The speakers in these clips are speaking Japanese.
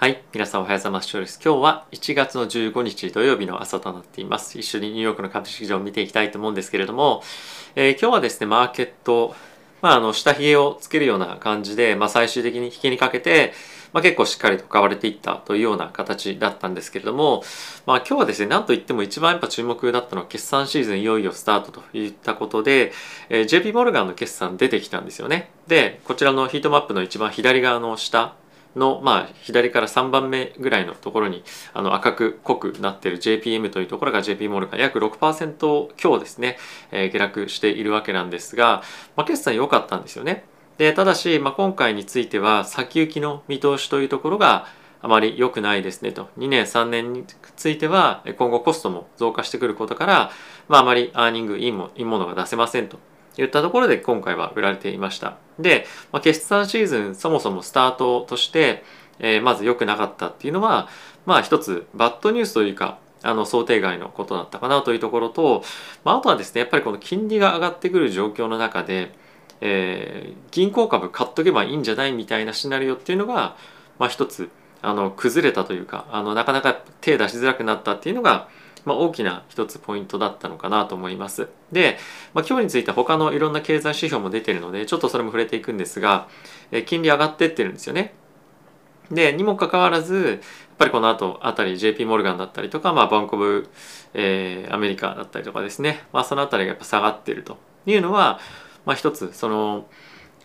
はい。皆さんおはようございます。今日は1月の15日土曜日の朝となっています。一緒にニューヨークの株式市場を見ていきたいと思うんですけれども、えー、今日はですね、マーケット、まあ、あの、下髭をつけるような感じで、まあ、最終的に引けにかけて、まあ、結構しっかりと買われていったというような形だったんですけれども、まあ、今日はですね、なんといっても一番やっぱ注目だったのは決算シーズンいよいよスタートといったことで、えー、JP モルガンの決算出てきたんですよね。で、こちらのヒートマップの一番左側の下、の、まあ、左から3番目ぐらいのところにあの赤く濃くなっている JPM というところが JP モルガン約6%強ですね、えー、下落しているわけなんですが、まあ、決算良かったんですよね。でただし、まあ、今回については先行きの見通しというところがあまり良くないですねと2年3年については今後コストも増加してくることから、まあ、あまりアーニングいいもいいものが出せませんといったところで今回は売られていました。で、まあ、決算シーズンそもそもスタートとして、えー、まず良くなかったっていうのは、まあ一つバッドニュースというか、あの想定外のことだったかなというところと、まあ、あとはですね、やっぱりこの金利が上がってくる状況の中で、えー、銀行株買っとけばいいんじゃないみたいなシナリオっていうのが、まあ一つ、あの崩れたというかあのなかなか手出しづらくなったっていうのが、まあ、大きな一つポイントだったのかなと思います。で、まあ、今日については他のいろんな経済指標も出てるのでちょっとそれも触れていくんですが、え金利上がってってるんですよね。でにもかかわらずやっぱりこの後あたり JP モルガンだったりとか、まあ、バンコブ、えー、アメリカだったりとかですね、まあ、そのあたりがやっぱ下がってるというのは、まあ、一つその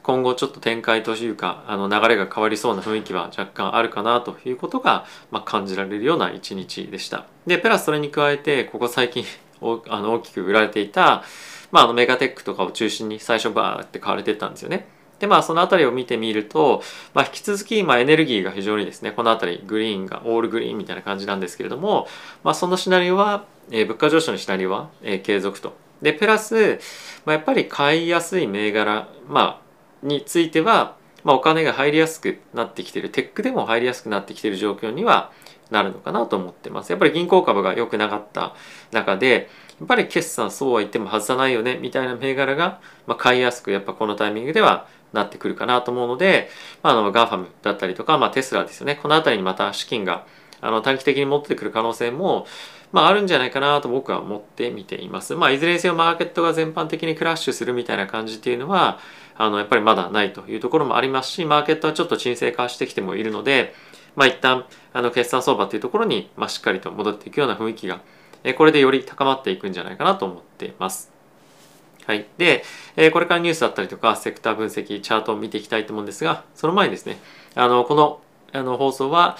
今後ちょっと展開というかあの流れが変わりそうな雰囲気は若干あるかなということが、まあ、感じられるような一日でした。でプラスそれに加えてここ最近あの大きく売られていた、まあ、あのメガテックとかを中心に最初バーって買われてたんですよね。でまあその辺りを見てみると、まあ、引き続きまあエネルギーが非常にですねこの辺りグリーンがオールグリーンみたいな感じなんですけれども、まあ、そのシナリオは、えー、物価上昇のシナリオは、えー、継続と。でプラス、まあ、やっぱり買いやすい銘柄まあについては、まあ、お金が入りやすくなってきてるテックでも入りやすくなってきてる状況にはなるのかなと思ってますやっぱり銀行株が良くなかった中でやっぱり決算そうは言っても外さないよねみたいな銘柄が、まあ、買いやすくやっぱこのタイミングではなってくるかなと思うので、まあ、あの GAFAM だったりとか、まあ、テスラですよねこの辺りにまた資金があの短期的に持ってくる可能性も、まあ、あるんじゃないかなと僕は思って見ています。まあ、いずれにせよマーケットが全般的にクラッシュするみたいな感じっていうのはあのやっぱりまだないというところもありますしマーケットはちょっと沈静化してきてもいるので、まあ、一旦あの決算相場というところに、まあ、しっかりと戻っていくような雰囲気がえこれでより高まっていくんじゃないかなと思っています。はい。で、えこれからニュースだったりとか、セクター分析、チャートを見ていきたいと思うんですが、その前にですね、あの、このあの放送は、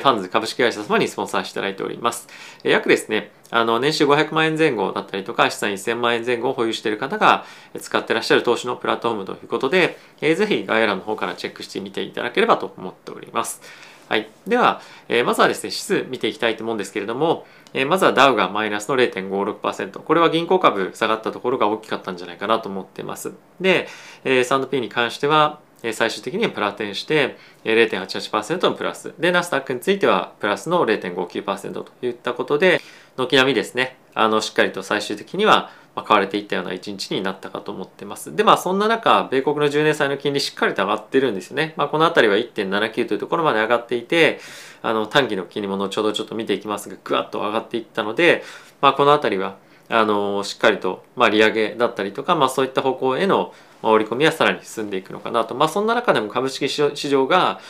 ファンズ株式会社様にスポンサーしていただいております。約ですね、あの年収500万円前後だったりとか資産1000万円前後を保有している方が使ってらっしゃる投資のプラットフォームということで、えー、ぜひ概要欄の方からチェックしてみていただければと思っております。はい。では、え、まずはですね、指数見ていきたいと思うんですけれども、え、まずはダウがマイナスの0.56%。これは銀行株下がったところが大きかったんじゃないかなと思っています。で、えー、S&P に関しては、最終的にはプラテンして0.88%のプラスでナスダックについてはプラスの0.59%といったことで軒並みですねあのしっかりと最終的には買われていったような一日になったかと思ってます。で、まあそんな中、米国の10年債の金利しっかりと上がってるんですよね。まあこの辺りは1.79というところまで上がっていて、あの短期の金利も後ほどちょっと見ていきますが、ぐわっと上がっていったので、まあこの辺りは、あのしっかりと、まあ、利上げだったりとか、まあそういった方向への、織り込みはさらに進んでいくのかなと。まあ、そんな中でも株式市場が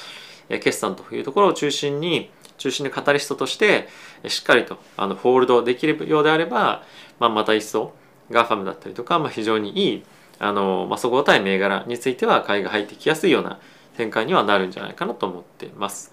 決算というところを中心に中心の catalyst としてしっかりとあのホールドできるようであれば、まあ、また一層 GAFAM だったりとか、まあ、非常にいいあの、まあ、総合対銘柄については買いが入ってきやすいような展開にはなるんじゃないかなと思っています。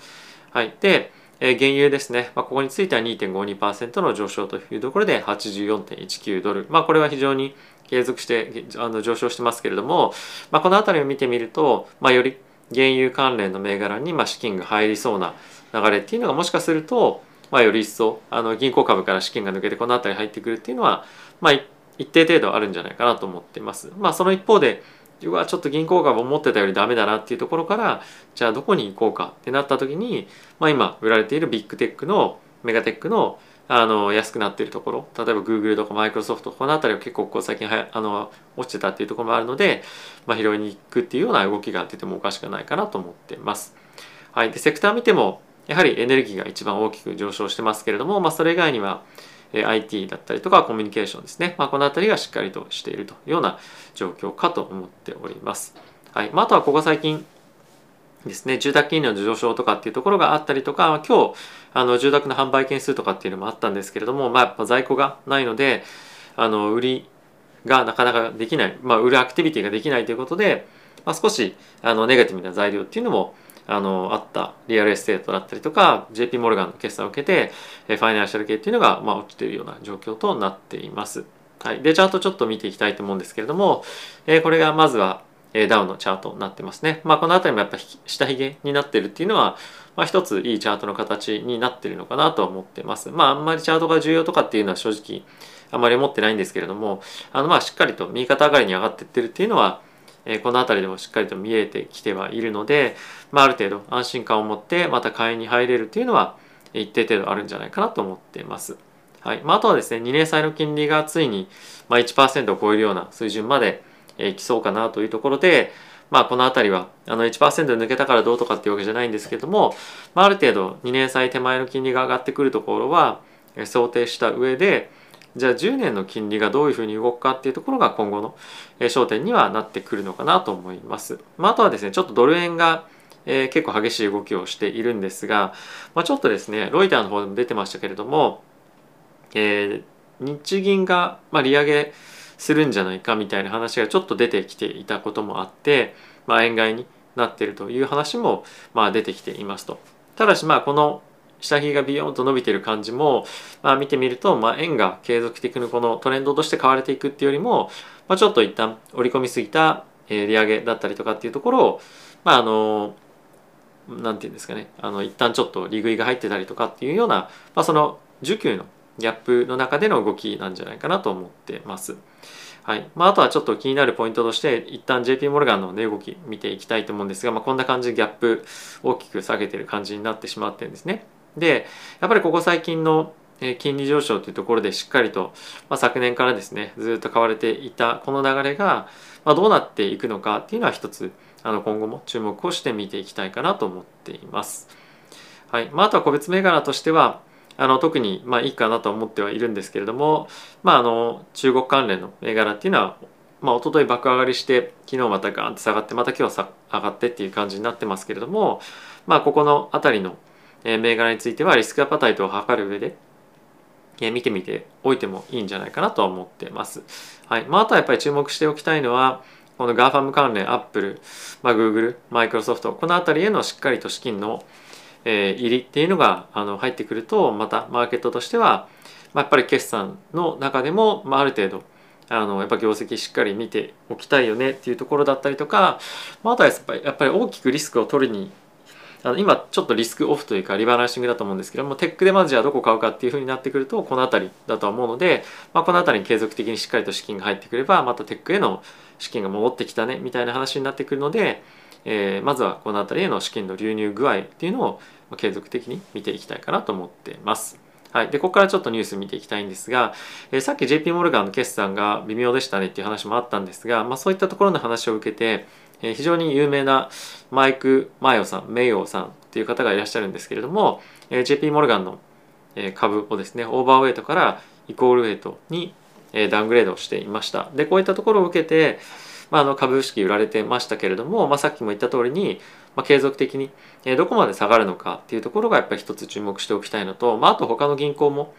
はい、で、え、原油ですね、まあ、ここについては2.52%の上昇というところで84.19ドル、まあ、これは非常に継続してあの上昇してますけれども、まあ、この辺りを見てみると、まあ、より原油関連の銘柄にま資金が入りそうな流れっていうのがもしかすると、まあ、より一層あの銀行株から資金が抜けてこの辺り入ってくるっていうのは、まあ、一定程度あるんじゃないかなと思っています。まあ、その一方でうわちょっと銀行株思ってたよりダメだなっていうところからじゃあどこに行こうかってなった時に、まあ、今売られているビッグテックのメガテックのあの安くなっているところ例えば Google とか Microsoft この辺りは結構ここ最近はあの落ちてたっていうところもあるので、まあ、拾いに行くっていうような動きが出てもおかしくないかなと思っています。はい、でセクター見てもやはりエネルギーが一番大きく上昇してますけれども、まあ、それ以外には IT だったりとかコミュニケーションですね、まあ、この辺りがしっかりとしているというような状況かと思っております。はいまあ、あとはここ最近ですね住宅金利の上昇とかっていうところがあったりとか今日あの住宅の販売件数とかっていうのもあったんですけれども、まあ、やっぱ在庫がないのであの売りがなかなかできない、まあ、売るアクティビティができないということで、まあ、少しあのネガティブな材料っていうのもあのあった real estate だったりとか JP モルガンの決算を受けて financial 系っていうのが、まあ、落ちているような状況となっています。はい、でチャートちょっと見ていきたいと思うんですけれども、えー、これがまずはえダウンのチャートになってますね。まあ、この辺りもやっぱ下髭になってるっていうのは、まあ、一ついいチャートの形になってるのかなとは思ってます。まあ、あんまりチャートが重要とかっていうのは正直あまり思ってないんですけれども、あのまあしっかりと右肩上がりに上がってってるっていうのは、え、この辺りでもしっかりと見えてきてはいるので、まあ、ある程度安心感を持ってまた買いに入れるっていうのは一定程度あるんじゃないかなと思っています。はいまあ、あとはですね2年債の金利がついに、ま、1%を超えるような水準まで、えー、来そうかなというところで、まあ、この辺りはあの1%抜けたからどうとかっていうわけじゃないんですけども、まあ、ある程度2年債手前の金利が上がってくるところは、想定した上で、じゃあ10年の金利がどういうふうに動くかっていうところが今後の焦点にはなってくるのかなと思います。まあ、あとはですねちょっとドル円がえー、結構激しい動きをしているんですが、まあ、ちょっとですねロイターの方でも出てましたけれども、えー、日銀が、まあ、利上げするんじゃないかみたいな話がちょっと出てきていたこともあって、まあ、円買いになっているという話も、まあ、出てきていますと。ただしまあこの下着がビヨーンと伸びてる感じも、まあ、見てみると、まあ、円が継続的にこのトレンドとして買われていくっていうよりも、まあ、ちょっと一旦織り込みすぎた利上げだったりとかっていうところを、まあ、あのなんていうんですかねあの一旦ちょっと利食いが入ってたりとかっていうような、まあ、その需給のギャップの中での動きなんじゃないかなと思ってます。はいまあ、あとはちょっと気になるポイントとして一旦 JP モルガンの値動き見ていきたいと思うんですが、まあ、こんな感じでギャップ大きく下げてる感じになってしまってるんですね。でやっぱりここ最近の金利上昇というところでしっかりと、まあ、昨年からですねずっと買われていたこの流れが、まあ、どうなっていくのかっていうのは一つあの今後も注目をして見ていきたいかなと思っています。はいまあ、あとは個別銘柄としてはあの特にまあいいかなと思ってはいるんですけれども、まあ、あの中国関連の銘柄っていうのはまあ、一昨日爆上がりして昨日またガーンって下がってまた今日は上がってっていう感じになってますけれどもまあここの辺りのえ銘柄についてはリスクアパタイトを測る上で、え見てみておいてもいいんじゃないかなとは思ってます。はい。まあ、あとはやっぱり注目しておきたいのは、この GAFAM 関連、Apple、まあ、Google、Microsoft、この辺りへのしっかりと資金の、え入りっていうのがあの入ってくると、またマーケットとしては、まあ、やっぱり決算の中でも、まあ、ある程度、あのやっぱ業績しっかり見ておきたいよねっていうところだったりとか、まあ、あとはやっぱりやっぱり大きくリスクを取りにあの今ちょっとリスクオフというかリバランシングだと思うんですけどもテックでまずじゃあどこ買うかっていうふうになってくるとこの辺りだとは思うので、まあ、この辺りに継続的にしっかりと資金が入ってくればまたテックへの資金が戻ってきたねみたいな話になってくるので、えー、まずはこの辺りへの資金の流入具合っていうのを継続的に見ていきたいかなと思ってます。はい、でここからちょっとニュース見ていきたいんですが、えー、さっき JP モルガンの決算が微妙でしたねっていう話もあったんですが、まあ、そういったところの話を受けて、えー、非常に有名なマイク・マヨさんメイオさんっていう方がいらっしゃるんですけれども、えー、JP モルガンの、株をですねオーバーウェイトからイコールウェイトに、ダウングレードしていましたでこういったところを受けて、まあ、あの株式売られてましたけれども、まあ、さっきも言った通りにまあ、継続的に、どこまで下がるのかっていうところがやっぱり一つ注目しておきたいのと、まあ、あと他の銀行も、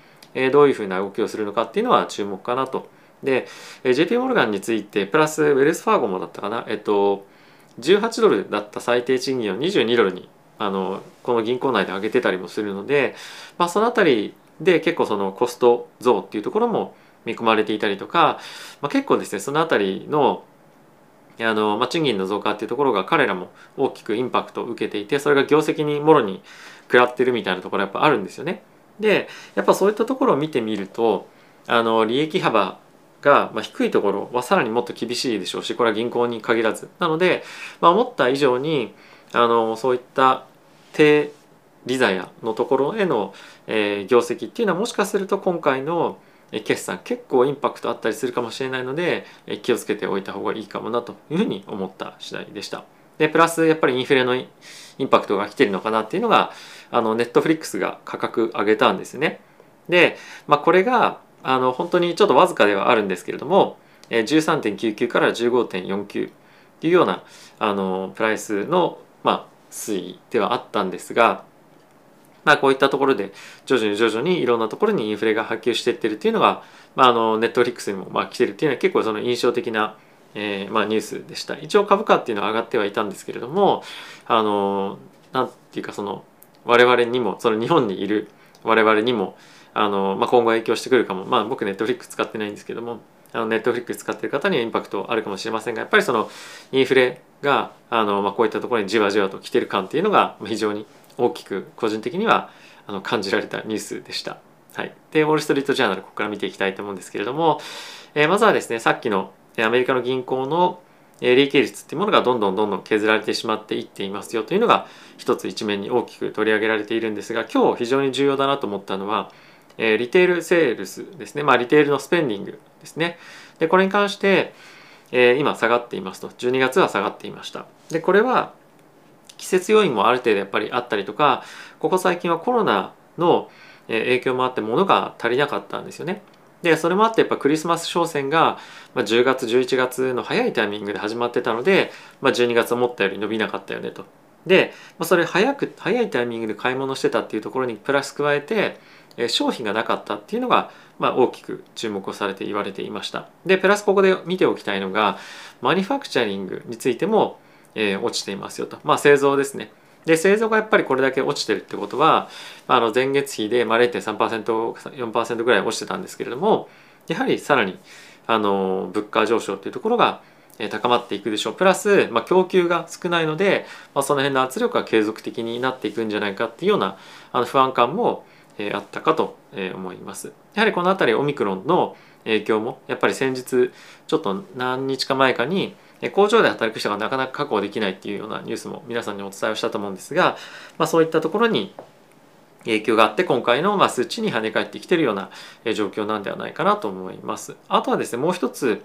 どういうふうな動きをするのかっていうのは注目かなと。で、JP モルガンについてプラスウェルスファーゴもだったかな、えっと、18ドルだった最低賃金を22ドルにあのこの銀行内で上げてたりもするので、まあ、その辺りで結構そのコスト増っていうところも見込まれていたりとか、まあ、結構ですねその辺りのあの、まあ、賃金の増加っていうところが彼らも大きくインパクトを受けていてそれが業績にもろに食らってるみたいなところやっぱあるんですよね。でやっぱそういったところを見てみるとあの利益幅が、まあ、低いところはさらにもっと厳しいでしょうしこれは銀行に限らずなので、まあ、思った以上にあのそういった低利ザヤのところへの、えー、業績っていうのはもしかすると今回の決算結構インパクトあったりするかもしれないので気をつけておいた方がいいかもなというふうに思った次第でした。でプラスやっぱりインフレのインパクトが来てるのかなっていうのがあのネットフリックスが価格上げたんですね。で、まあ、これがあの本当にちょっとわずかではあるんですけれども13.99から15.49っていうようなあのプライスの、まあ、推移ではあったんですが、まあ、こういったところで徐々に徐々にいろんなところにインフレが波及していってるっていうのが、まあ、あのネットフリックスにもまあ来てるっていうのは結構その印象的な、えーまあ、ニュースでした。一応株価っていうのは上がってはいたんですけれどもあのなんていうかその我々にもその日本にいる我々にもあの、まあ、今後影響してくるかもまあ僕ネットフリックス使ってないんですけどもあのネットフリックス使ってる方にはインパクトあるかもしれませんがやっぱりそのインフレがあの、まあ、こういったところにじわじわと来てる感っていうのが非常に大きく個人的にはあの感じられたニュースでした。はい、でウォール・ストリート・ジャーナルここから見ていきたいと思うんですけれども、えー、まずはですねさっきのアメリカの銀行の利益率っていうものがどんどんどんどん削られてしまっていっていますよというのが一つ一面に大きく取り上げられているんですが今日非常に重要だなと思ったのはえリテールセールスですね、まあ、リテールのスペンディングですね。で、これに関して、え、今下がっていますと。12月は下がっていました。で、これは季節要因もある程度やっぱりあったりとか、ここ最近はコロナの影響もあって物が足りなかったんですよね。で、それもあってやっぱクリスマス商戦が10月、11月の早いタイミングで始まってたので、まあ、12月思ったより伸びなかったよねと。で、まあ、それ早く、早いタイミングで買い物してたっていうところにプラス加えて、商品がなかったっていうのが、まあ、大きく注目をされて言われていました。で、プラスここで見ておきたいのが、マニファクチャリングについても、えー、落ちていますよと。まあ、製造ですね。で、製造がやっぱりこれだけ落ちてるってことは、あの前月比でまあ0.3%、4%ぐらい落ちてたんですけれども、やはりさらにあの物価上昇っていうところが高まっていくでしょう。プラス、まあ、供給が少ないので、まあ、その辺の圧力が継続的になっていくんじゃないかっていうようなあの不安感もえあったかと思います。やはりこの辺りオミクロンの影響もやっぱり先日ちょっと何日か前かに工場で働く人がなかなか確保できないっていうようなニュースも皆さんにお伝えをしたと思うんですが、まあ、そういったところに影響があって今回のま数値に跳ね返ってきてるような状況なんではないかなと思います。あとはですねもう一つ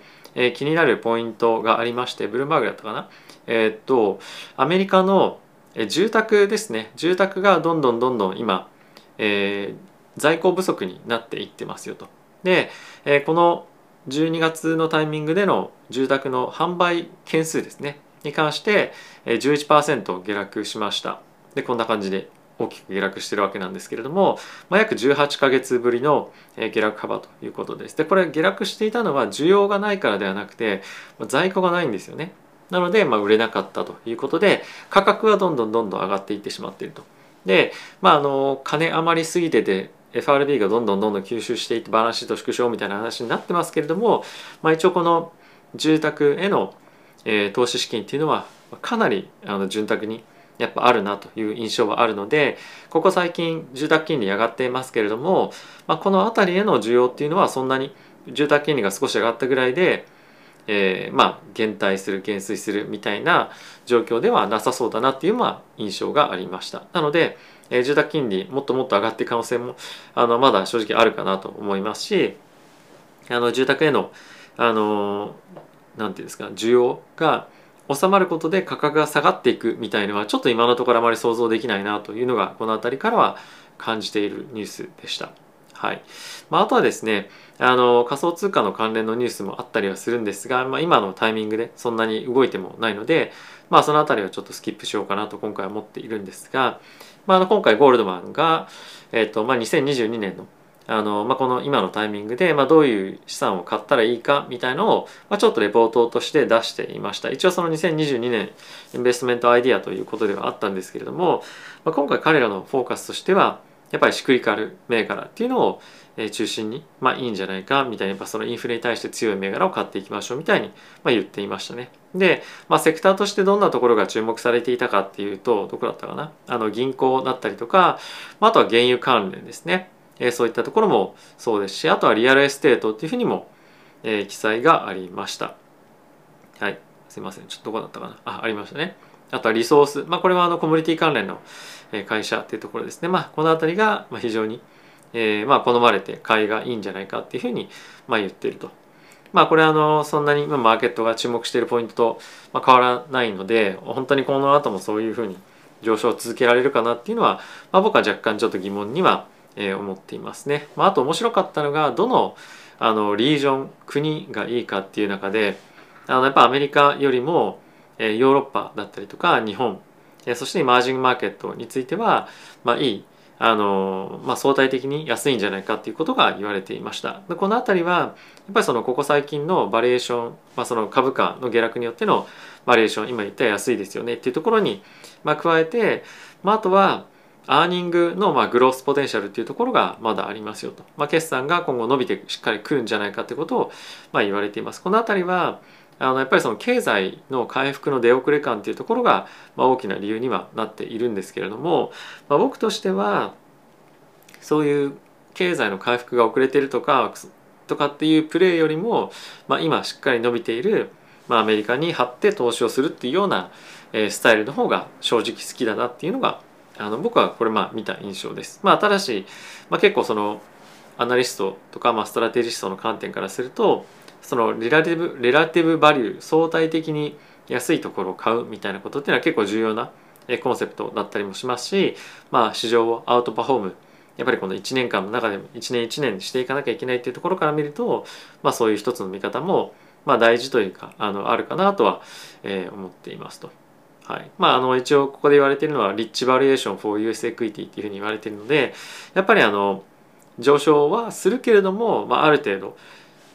気になるポイントがありましてブルームバーグだったかなえー、っとアメリカの住宅ですね住宅がどんどんどんどん今えー、在庫不足になっていってますよと。で、えー、この12月のタイミングでの住宅の販売件数ですねに関して11%下落しました。でこんな感じで大きく下落してるわけなんですけれども、まあ、約18ヶ月ぶりの下落幅ということです。でこれ下落していたのは需要がないからではなくて在庫がないんですよね。なので、まあ、売れなかったということで価格はどんどんどんどん上がっていってしまっていると。で、まあ、あの金余りすぎてて FRB がどんどんどんどん吸収していってバランスシート縮小みたいな話になってますけれども、まあ、一応この住宅への、えー、投資資金っていうのはかなりあの潤沢にやっぱあるなという印象はあるのでここ最近住宅金利上がっていますけれども、まあ、この辺りへの需要っていうのはそんなに住宅金利が少し上がったぐらいでえー、まあ減退する減衰するみたいな状況ではなさそうだなっていうまあ印象がありましたなので、えー、住宅金利もっともっと上がっていく可能性もあのまだ正直あるかなと思いますしあの住宅へのあのなんていうんですか需要が収まることで価格が下がっていくみたいのはちょっと今のところあまり想像できないなというのがこの辺りからは感じているニュースでした。はい。まあ、あとはですねあの仮想通貨の関連のニュースもあったりはするんですが、まあ、今のタイミングでそんなに動いてもないので、まあ、その辺りはちょっとスキップしようかなと今回は思っているんですが、まあ、の今回ゴールドマンが、えーとまあ、2022年のあの、まあ、この今のタイミングで、まあ、どういう資産を買ったらいいかみたいのを、まあ、ちょっとレポートとして出していました。一応その2022年インベストメントアイディアということではあったんですけれども、まあ、今回彼らのフォーカスとしてはやっぱりシクリカル銘柄っていうのを中心に、まあいいんじゃないかみたいに、やっぱそのインフレに対して強い銘柄を買っていきましょうみたいに、ま、言っていましたね。で、まあセクターとしてどんなところが注目されていたかっていうと、どこだったかな？あの銀行だったりとか、まあとは原油関連ですね。えそういったところもそうですし、あとは real estate っていうふうにも、え、記載がありました。はい。すいません。ちょっとどこだったかな？あ、ありましたね。あとはリソース。まあこれはあのコモディティ関連の会社っていうところですね。まあこの辺りが非常にえー、まあ好まれて買いがいいんじゃないかっていうふうにまあ言ってると。まあこれあのそんなにマーケットが注目しているポイントと変わらないので本当にこの後もそういうふうに上昇を続けられるかなっていうのは、ま、僕は若干ちょっと疑問には、え、思っていますね。まあ、と面白かったのがどのあのリージョン国がいいかっていう中であのやっぱアメリカよりも、え、ヨーロッパだったりとか日本、そしてマージングマーケットについては、まあ、いいあのまあ、相対的に安いんじゃないかっていうことが言われていました。でこの辺りはやっぱりそのここ最近のバリエーション、まあ、その株価の下落によってのバリエーション今言った安いですよねっていうところに、まあ、加えて、まあ、あとはアーニングのまあグロースポテンシャルっていうところがまだありますよと、まあ、決算が今後伸びてしっかり来るんじゃないかってことをまあ言われています。この辺りはあのやっぱりその経済の回復の出遅れ感っていうところがまあ大きな理由にはなっているんですけれども、まあ、僕としてはそういう経済の回復が遅れてるとかとかっていうプレーよりも、まあ、今しっかり伸びている、まあ、アメリカに張って投資をするっていうような、えー、スタイルの方が正直好きだなっていうのがあの僕はこれまあ見た印象です。まあ、ただし、まあ、結構そのアナリストとか、まあ、ストラテジストの観点からするとそのレラティブレラティブバリュー相対的に安いところを買うみたいなことっていうのは結構重要なコンセプトだったりもしますし、まあ、市場をアウトパフォームやっぱりこの1年間の中でも1年1年していかなきゃいけないっていうところから見ると、まあ、そういう一つの見方もまあ大事というかあのあるかなとは、えー、思っていますと。はいまあ、あの一応ここで言われているのはリッチバリエーション for US equity っていうふうに言われているのでやっぱりあの上昇はするけれども、まあ、ある程度、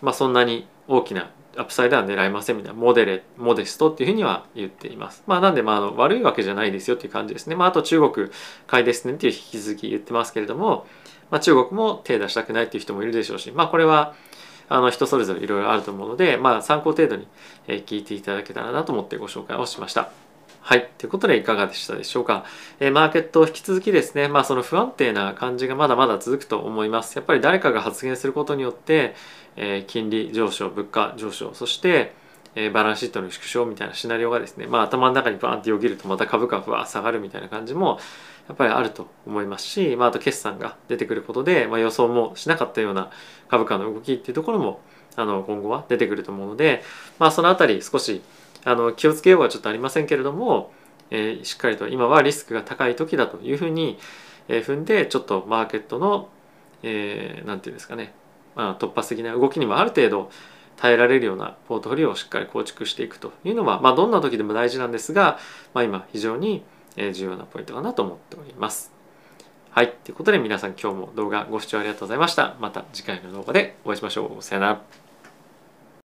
まあ、そんなに大きなアップサイドは狙いませんみたいなモデレモデストっていうふうには言っています。まあなんでまああの悪いわけじゃないですよっていう感じですね。まああと中国買いですねっていう引き続き言ってますけれども、まあ、中国も手出したくないっていう人もいるでしょうし、まあこれはあの人それぞれいろいろあると思うので、まあ参考程度に聞いていただけたらなと思ってご紹介をしました。はい。ということでいかがでしたでしょうか。えー、マーケット引き続きですね、まあその不安定な感じがまだまだ続くと思います。やっぱり誰かが発言することによって、えー、金利上昇、物価上昇、そして、えー、バランスシートの縮小みたいなシナリオがですね、まあ頭の中にバーンってよぎるとまた株価がふわ下がるみたいな感じもやっぱりあると思いますし、まああと決算が出てくることで、まあ予想もしなかったような株価の動きっていうところもあの今後は出てくると思うので、まあそのあたり少しあの気をつけようはちょっとありませんけれども、えー、しっかりと今はリスクが高い時だというふうに、え、踏んでちょっとマーケットの何、えー、て言うんですかね、まあ、突発的な動きにもある程度耐えられるようなポートフォリオをしっかり構築していくというのは、まあ、どんな時でも大事なんですが、まあ、今非常に重要なポイントかなと思っております。はい。ということで皆さん今日も動画ご視聴ありがとうございました。また次回の動画でお会いしましょう。さよなら。